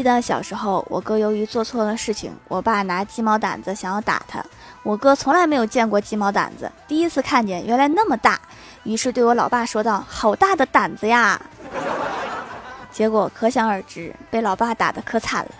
记得小时候我哥由于做错了事情我爸拿鸡毛掸子想要打他。我哥从来没有见过鸡毛掸子第一次看见原来那么大于是对我老爸说道好大的胆子呀！结果可想而知被老爸打的可惨了。